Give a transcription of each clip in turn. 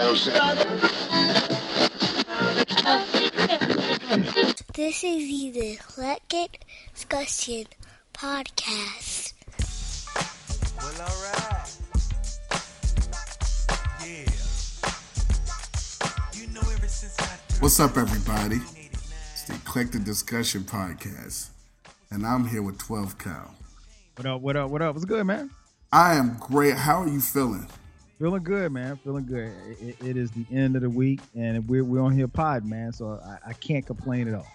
This is the Eclectic Discussion Podcast. Well, alright. Yeah. You know, ever since I What's up, everybody? It's the Eclectic Discussion Podcast, and I'm here with 12 Cal. What up? What up? What up? What's good, man? I am great. How are you feeling? Feeling good, man. Feeling good. It, it is the end of the week, and we're we're on here pod, man. So I, I can't complain at all.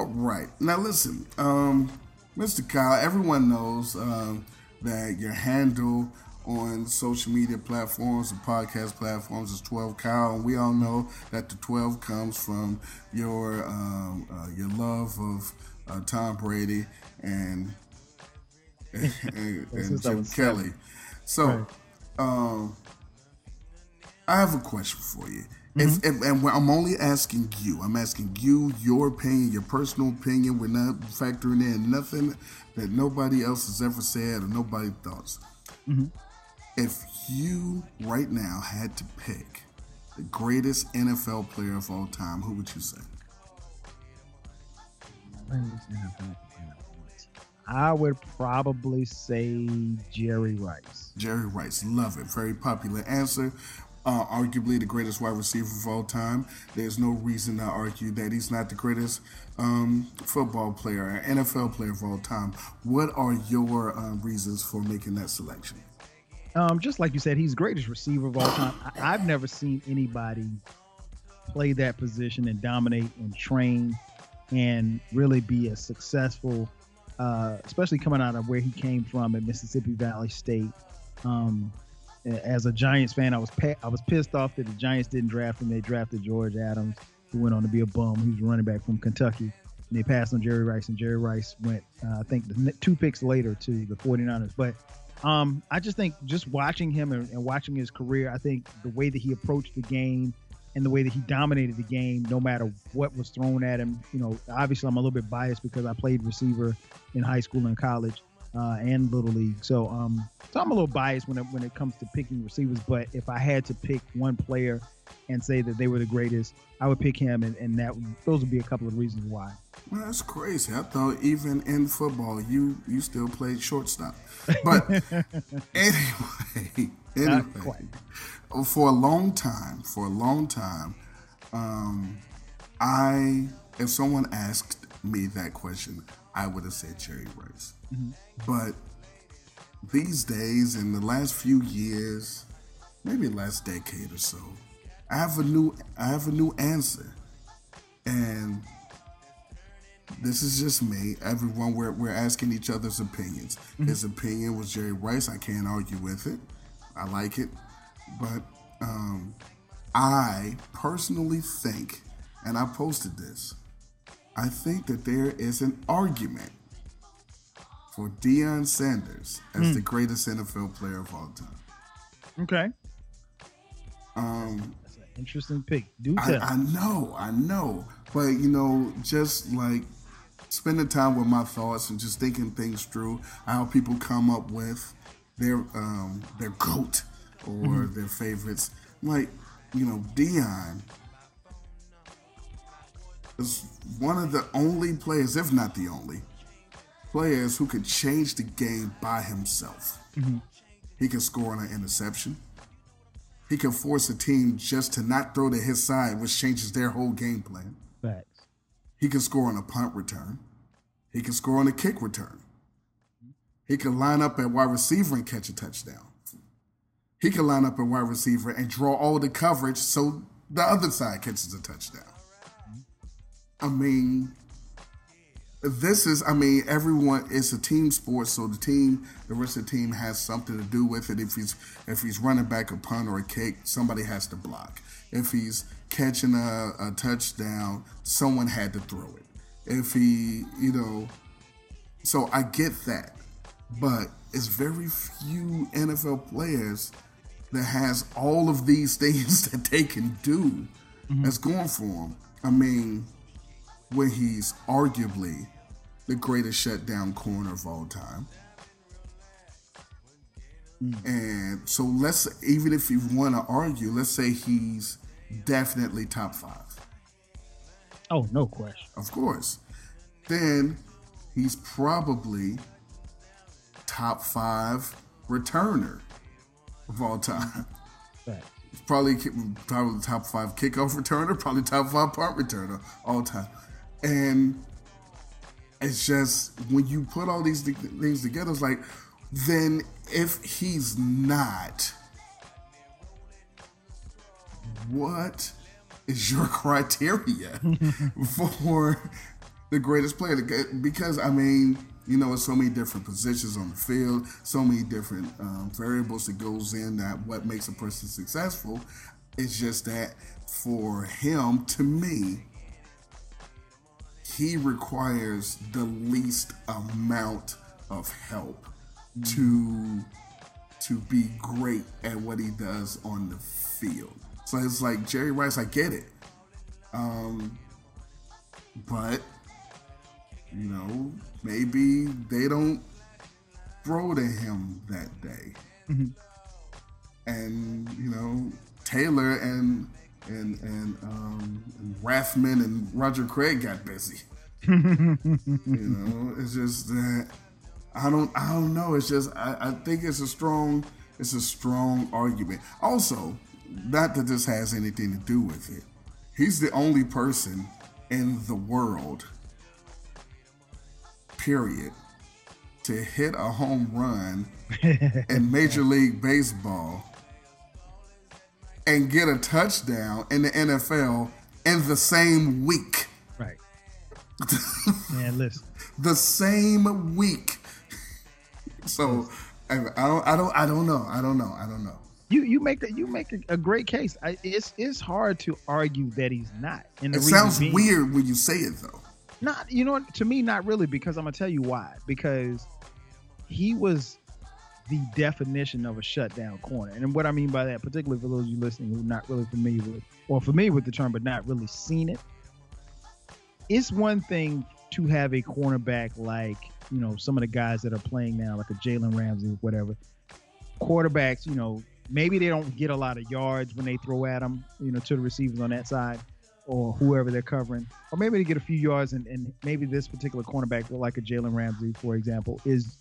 All right. Now, listen, um, Mr. Kyle, everyone knows um, that your handle on social media platforms and podcast platforms is 12 Kyle, and we all know that the 12 comes from your um, uh, your love of uh, Tom Brady and and, and Since I Chip was Kelly. So, Right. um, I have a question for you. Mm-hmm. If, if, and I'm only asking you, I'm asking you your opinion, your personal opinion. We're not factoring in nothing that nobody else has ever said or nobody thoughts. Mm-hmm. If you right now had to pick the greatest NFL player of all time, who would you say? I would probably say Jerry Rice. Jerry Rice. Love it. Very popular answer. Uh, arguably the greatest wide receiver of all time. There's no reason to argue that he's not the greatest um, football player, NFL player of all time. What are your uh, reasons for making that selection? Um, just like you said, he's greatest receiver of all time. I, I've never seen anybody play that position and dominate and train and really be a successful, uh, especially coming out of where he came from at Mississippi Valley State. Um, as a Giants fan, I was pa- I was pissed off that the Giants didn't draft him. They drafted George Adams, who went on to be a bum. He was running back from Kentucky. And they passed on Jerry Rice, and Jerry Rice went, uh, I think, two picks later to the 49ers. But um, I just think just watching him and, and watching his career, I think the way that he approached the game and the way that he dominated the game, no matter what was thrown at him. You know, obviously I'm a little bit biased because I played receiver in high school and college uh, and little league, so um, so I'm a little biased when it when it comes to picking receivers. But if I had to pick one player and say that they were the greatest, I would pick him, and, and that those would be a couple of reasons why. Well, that's crazy. I thought even in football, you you still played shortstop. But anyway, anyway, for a long time, for a long time, um, I if someone asked me that question, I would have said Jerry Rice. But these days, in the last few years, maybe last decade or so, I have a new I have a new answer, and this is just me. Everyone, we're, we're asking each other's opinions. His opinion was Jerry Rice. I can't argue with it. I like it. But um, I personally think, and I posted this, I think that there is an argument for Deion Sanders as the greatest NFL player of all time. Okay, Um, that's an interesting pick. Do I, tell. I know, I know. But you know, just like spending time with my thoughts and just thinking things through, how people come up with their um their goat or their favorites. Like, you know, Deion is one of the only players, if not the only, players who could change the game by himself. Mm-hmm. He can score on an interception. He can force a team just to not throw to his side, which changes their whole game plan. Facts. He can score on a punt return. He can score on a kick return. He can line up at wide receiver and catch a touchdown. He can line up at wide receiver and draw all the coverage so the other side catches a touchdown. I mean, this is, I mean, everyone, it's a team sport, so the team, the rest of the team has something to do with it. If he's, if he's running back a punt or a kick, somebody has to block. If he's catching a, a touchdown, someone had to throw it. If he, you know, so I get that, but it's very few NFL players that has all of these things that they can do mm-hmm. that's going for them. I mean, when he's arguably the greatest shutdown corner of all time. Hmm. And so let's even if you want to argue, let's say he's definitely top five. Oh, no question. Of course. Then he's probably top five returner of all time. Right. Probably probably top five kickoff returner, probably top five punt returner all time. And it's just when you put all these th- things together, it's like, then if he's not, what is your criteria for the greatest player? Because I mean, you know, it's so many different positions on the field, so many different um, variables that goes in that what makes a person successful. It's just that for him, to me, he requires the least amount of help to to be great at what he does on the field. So it's like Jerry Rice, I get it. Um, but you know, maybe they don't throw to him that day. And, you know, Taylor and and and um and Rathman and Roger Craig got busy. you know, it's just that I don't I don't know. It's just I, I think it's a strong it's a strong argument. Also, not that this has anything to do with it. He's the only person in the world, period, to hit a home run in Major League Baseball and get a touchdown in the NFL in the same week. Right. Man, listen. the same week. So I don't, I don't, I don't know. I don't know. I don't know. You you make a, you make a, a great case. I, it's it's hard to argue that he's not. And the It sounds being- weird when you say it though. Not you know to me not really because I'm gonna tell you why. Because he was the definition of a shutdown corner. And what I mean by that, particularly for those of you listening who are not really familiar with or familiar with the term but not really seen it, it's one thing to have a cornerback like, you know, some of the guys that are playing now, like a Jalen Ramsey or whatever. Quarterbacks, you know, maybe they don't get a lot of yards when they throw at them, you know, to the receivers on that side or whoever they're covering, or maybe they get a few yards, and, and maybe this particular cornerback, like a Jalen Ramsey, for example, is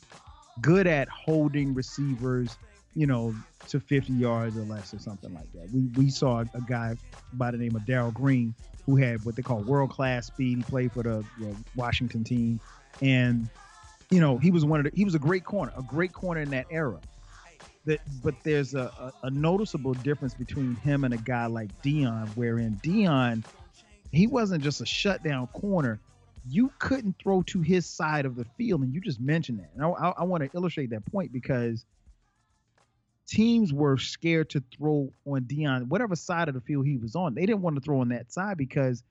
good at holding receivers, you know, to 50 yards or less or something like that. We we saw a guy by the name of Darrell Green who had what they call world class speed. He played for the you know, Washington team, and you know he was one of the, he was a great corner, a great corner in that era. That, but there's a, a, a noticeable difference between him and a guy like Deion, wherein Deion, he wasn't just a shutdown corner. You couldn't throw to his side of the field, and you just mentioned that. And I, I, I want to illustrate that point because teams were scared to throw on Deion, whatever side of the field he was on. They didn't want to throw on that side because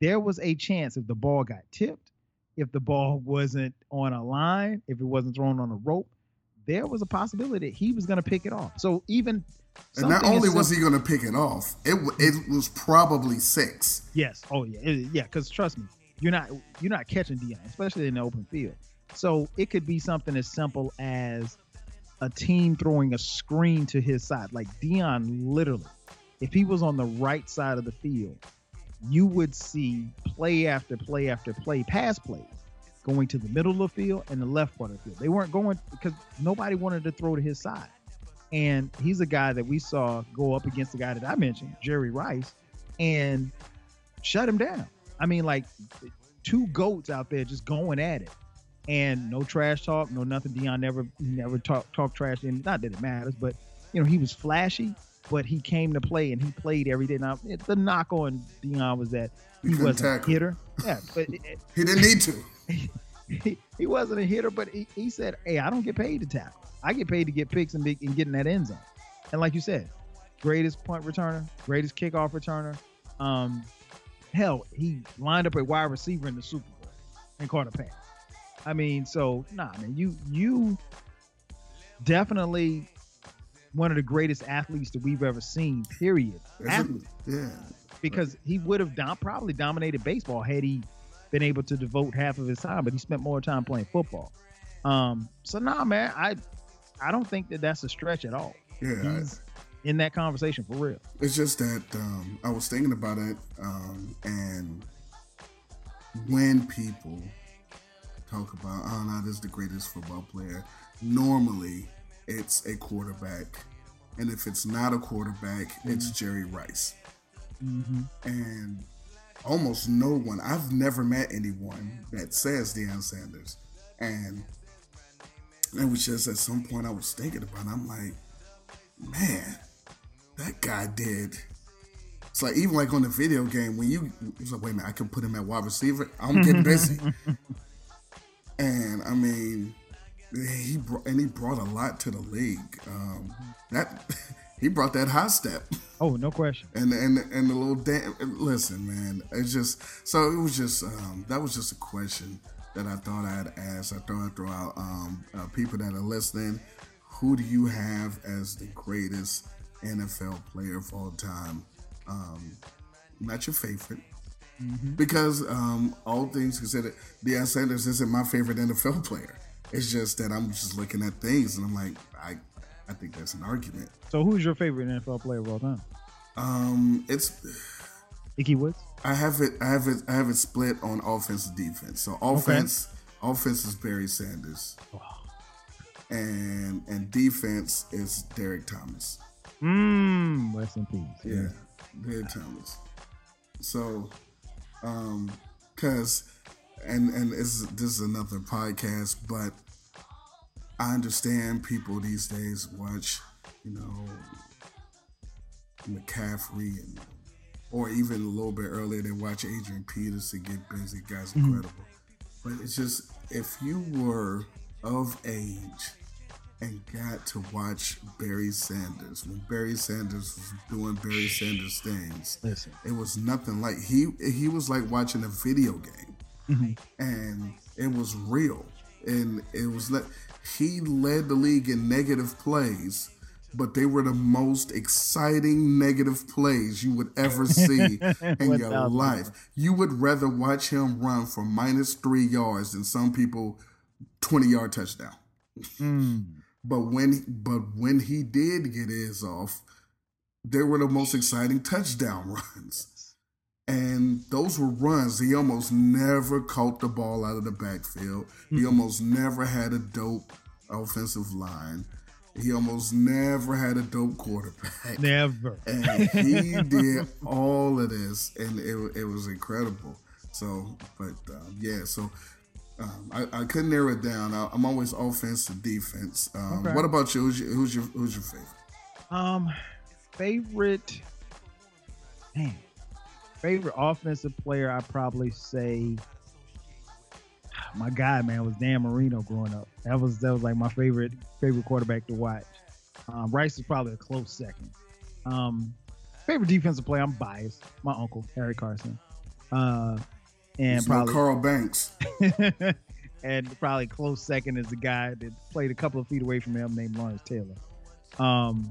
there was a chance if the ball got tipped, if the ball wasn't on a line, if it wasn't thrown on a rope, there was a possibility that he was going to pick it off. So even And not only was he going to pick it off, it w- it was probably six. Yes. Oh yeah. It- yeah. Because trust me, you're not you're not catching Deion, especially in the open field. So it could be something as simple as a team throwing a screen to his side. Like Deion, literally, if he was on the right side of the field, you would see play after play after play, pass plays, going to the middle of the field and the left part of the field. They weren't going because nobody wanted to throw to his side. And he's a guy that we saw go up against the guy that I mentioned, Jerry Rice, and shut him down. I mean, like two goats out there just going at it, and no trash talk, no nothing. Deion never never talk talk trash. And not that it matters, but you know he was flashy, but he came to play and he played every day. Now it- the knock on Deion was that He wasn't a hitter. Yeah, but it- He didn't need to. he, he wasn't a hitter, but he, he said, "Hey, I don't get paid to tackle. I get paid to get picks and, be, and get in that end zone." And like you said, greatest punt returner, greatest kickoff returner. Um, hell, he lined up a wide receiver in the Super Bowl and caught a pass. I mean, so nah, man, you you definitely one of the greatest athletes that we've ever seen. Period. Athlete yeah. because he would have dom- probably dominated baseball had he been able to devote half of his time, but he spent more time playing football. Um, so nah, man, I I don't think that that's a stretch at all. Yeah, He's in that conversation for real. it's just that um, I was thinking about it, um, and when people talk about, oh no, this is the greatest football player, normally it's a quarterback, and if it's not a quarterback, it's Jerry Rice. Mm-hmm. and almost no one i've never met anyone that says Deion sanders and it was just at some point i was thinking about it i'm like man that guy did it's like even like on the video game when you it's like wait a minute i can put him at wide receiver? I'm getting busy. And i mean he brought and he brought a lot to the league. Um that he brought that high step. Oh, no question. and and and the little damn listen man it's just so it was just um that was just a question that i thought i'd ask. I thought i'd throw out um uh, people that are listening. Who do you have as the greatest nfl player of all time um not your favorite because um all things considered Deion Sanders isn't my favorite NFL player it's just that I'm just looking at things and I'm like I I think that's an argument So, who's your favorite NFL player of all time? um it's Ickey Woods. I have it. I have it. I have it split on offense and defense. So offense, offense is Barry Sanders, and and defense is Derrick Thomas. Mmm. Rest in peace. Yeah, Derrick Thomas. So, um, cause, and and it's, this is another podcast, but I understand people these days watch, you know, McCaffrey and or even a little bit earlier they watch Adrian Peterson get busy. Guy's incredible. But it's just if you were of age and got to watch Barry Sanders when Barry Sanders was doing Barry Sanders things, Listen. it was nothing like he he was like watching a video game Mhm. and it was real and it was like he led the league in negative plays but they were the most exciting negative plays you would ever see in your 1000%. life you would rather watch him run for minus three yards than some people 20 yard touchdown Mm. But when but when he did get his off, they were the most exciting touchdown runs. And those were runs. He almost never caught the ball out of the backfield. He almost never had a dope offensive line. He almost never had a dope quarterback. Never. And he did all of this, and it, it was incredible. So, but um, yeah, so um, I, I couldn't narrow it down. I, I'm always offense to defense. Um, Okay. What about you? Who's your, who's your who's your favorite? Um, favorite, man, favorite offensive player. I probably say my guy, man, was Dan Marino growing up. That was that was like my favorite favorite quarterback to watch. Um, Rice is probably a close second. Um, favorite defensive player. I'm biased. My uncle Harry Carson. Uh, and It's no probably Carl Banks. and probably close second is the guy that played a couple of feet away from him named Lawrence Taylor. Um,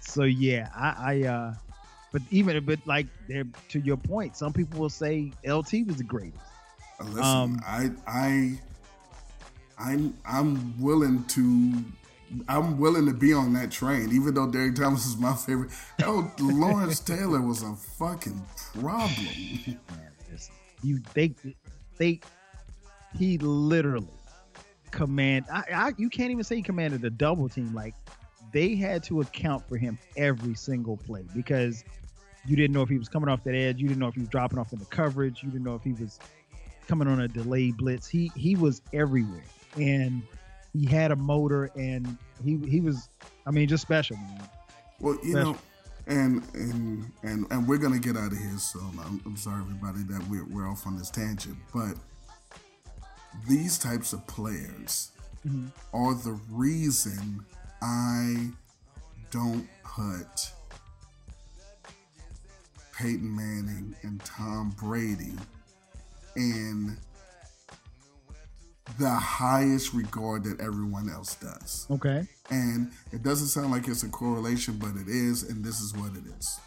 so yeah, I, I uh, but even but like there to your point, some people will say LT was the greatest. Uh, Listen, Um, I I I'm I'm willing to I'm willing to be on that train, even though Derrick Thomas is my favorite. Oh, Lawrence Taylor was a fucking problem. Man, listen, you they they he literally command. I, I you can't even say he commanded a double team. Like they had to account for him every single play because you didn't know if he was coming off that edge. You didn't know if he was dropping off in the coverage. You didn't know if he was coming on a delayed blitz. He he was everywhere, and he had a motor, and he he was. I mean, just special, man. Well, you Special. know, and and and and we're gonna get out of here soon. I'm, I'm sorry, everybody, that we're we're off on this tangent, but these types of players Mhm. are the reason I don't put Peyton Manning and Tom Brady in the highest regard that everyone else does. Okay. And it doesn't sound like it's a correlation, but it is, and this is what it is.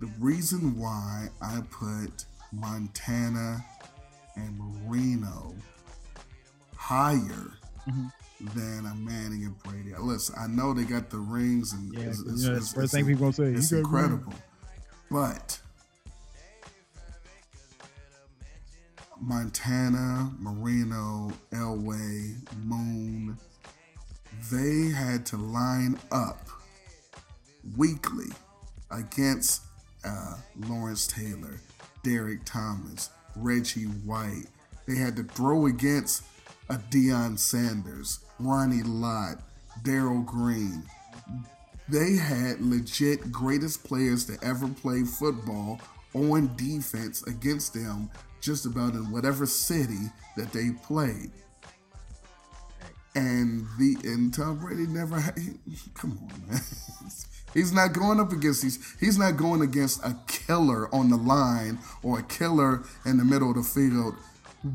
The reason why I put Montana and Marino higher Mhm. than a Manning and Brady. Listen, I know they got the rings and Yeah, it's, it's, know, it's, that's the first it's- thing people say. it's "You got incredible, but Montana, Marino, Elway, Moon, they had to line up weekly against uh, Lawrence Taylor, Derrick Thomas, Reggie White. They had to throw against a Deion Sanders, Ronnie Lott, Darrell Green. They had legit greatest players to ever play football on defense against them just about in whatever city that they played. And the and Tom Brady never had, come on man. He's not going up against these. He's not going against a killer on the line or a killer in the middle of the field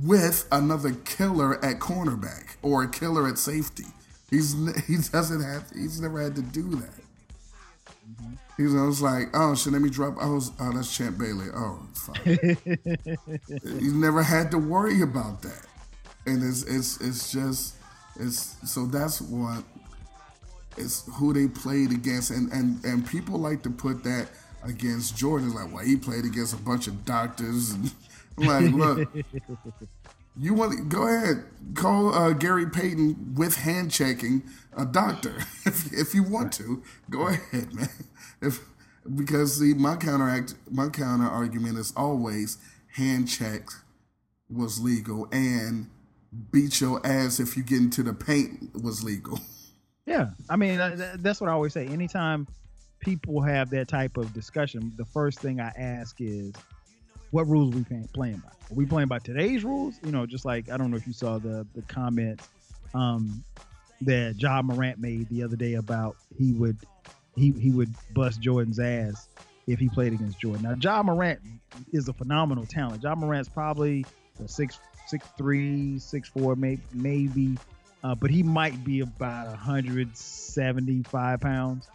with another killer at cornerback or a killer at safety. He's he doesn't have. He's never had to do that. Mm-hmm. He's I was like, oh shit, let me drop. I was oh that's Champ Bailey. Oh fuck. he's never had to worry about that, and it's it's it's just it's so that's what it's who they played against, and and and people like to put that against Jordan, like, well, he played against a bunch of doctors, and like, look, you want go ahead, call uh, Gary Payton with hand checking a doctor if if you want to, go ahead, man. If because see, my counteract, my counter argument is always hand check was legal and beat your ass if you get into the paint was legal. Yeah, I mean that's what I always say. Anytime people have that type of discussion, the first thing I ask is, "What rules we playing, by? Are we playing by today's rules? You know, just like I don't know if you saw the the comment um, that Ja Morant made the other day about he would he he would bust Jordan's ass if he played against Jordan. Now, Ja Morant is a phenomenal talent. Ja Morant's probably a six six three, six four, maybe maybe uh, but he might be about 175 pounds.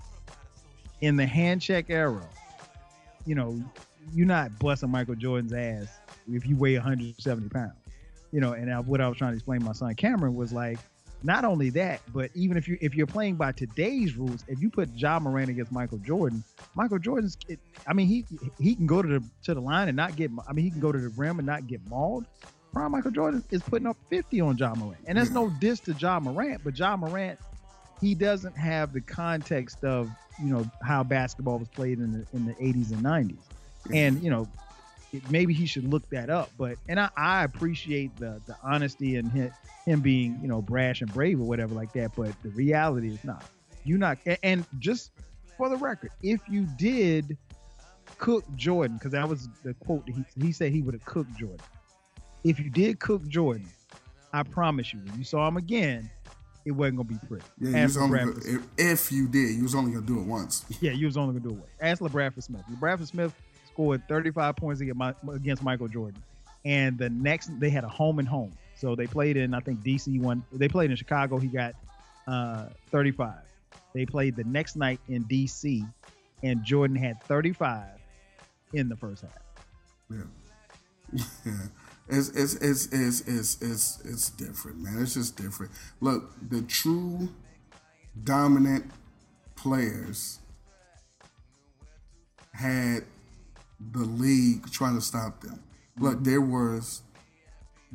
In the hand check era, you know, you're not busting Michael Jordan's ass if you weigh 170 pounds. You know, and I, what I was trying to explain to my son Cameron was like, not only that, but even if you if you're playing by today's rules, if you put John Moran against Michael Jordan, Michael Jordan's, it, I mean, he he can go to the to the line and not get, I mean, he can go to the rim and not get mauled. Prime Michael Jordan is putting up 50 on Ja Morant. And there's no diss to Ja Morant, but Ja Morant, he doesn't have the context of, you know, how basketball was played in the in the 80s and 90s. And, you know, maybe he should look that up. But and I, I appreciate the the honesty and him, him being, you know, brash and brave or whatever like that. But the reality is not. You not and, just for the record, if you did cook Jordan, because that was the quote that he, he said he would have cooked Jordan if you did cook Jordan, I promise you, when you saw him again, it wasn't gonna be pretty. Yeah, you was only gonna, if, if you did, you was only gonna do it once. yeah, you was only gonna do it. Once. Ask LaBradford Smith. LaBradford Smith scored 35 points against, Michael Jordan, and the next they had a home and home. So they played in I think DC one. They played in Chicago. He got uh, 35. They played the next night in DC, and Jordan had 35 in the first half. Yeah. yeah. It's, it's, it's, it's, it's, it's, it's different, man. It's just different. Look, the true dominant players had the league trying to stop them. Look, mm-hmm. there was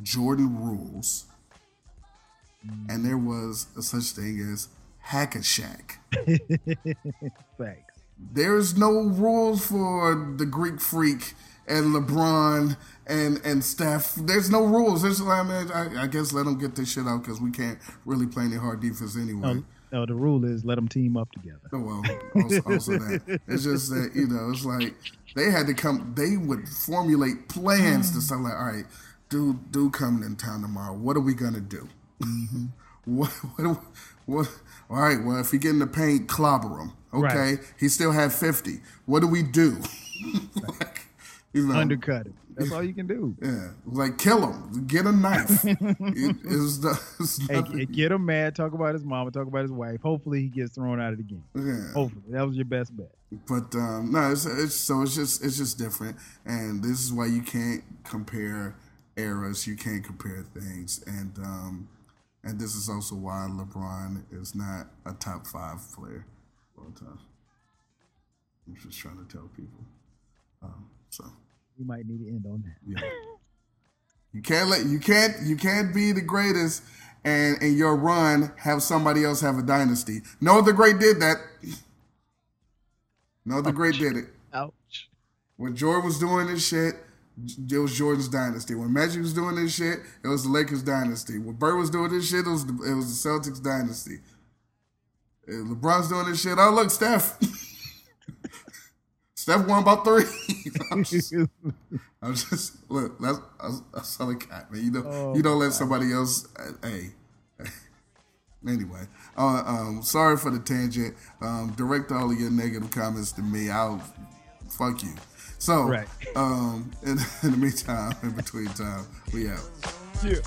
Jordan rules, and there was a such thing as hack a Shaq. Thanks. There's no rules for the Greek Freak and LeBron and and Steph. There's no rules. There's I, mean, I, I guess let them get this shit out because we can't really play any hard defense anyway. No, no, the rule is let them team up together. Oh, well, also, also that. It's just that, you know, it's like they had to come, they would formulate plans to mm. say, like, all right, dude, do coming in town tomorrow. What are we going to do? Mm-hmm. what, what, what, all right, well, if he get in the paint, clobber him. Okay. Right. He still had 50. What do we do? like, you know, Undercut it. That's all you can do. yeah, like kill him, get a knife. it, it's, it's Hey, get him mad. Talk about his mama. Talk about his wife. Hopefully, he gets thrown out of the game. yeah. Hopefully, that was your best bet. But um, no, it's, it's so it's just it's just different, and this is why you can't compare eras. You can't compare things, and um, And this is also why LeBron is not a top five player all time. I'm just trying to tell people. Um, so We might need to end on that. yeah. You can't let you can't you can't be the greatest and in your run have somebody else have a dynasty. No other great did that. No other great did it. Ouch. When Jordan was doing this shit, it was Jordan's dynasty. When Magic was doing this shit, it was the Lakers dynasty. When Bird was doing this shit, it was the, it was the Celtics dynasty. Eh, LeBron's doing this shit. Oh look, Steph. Steph won about three. I'm just, I'm just look. That's that's all I got, man. You know, Oh, you don't let somebody else. Uh, hey. Anyway, uh, um, sorry for the tangent. Um, direct all of your negative comments to me. I'll fuck you. So, Right. um, in, in the meantime, in between time, we out. Yeah.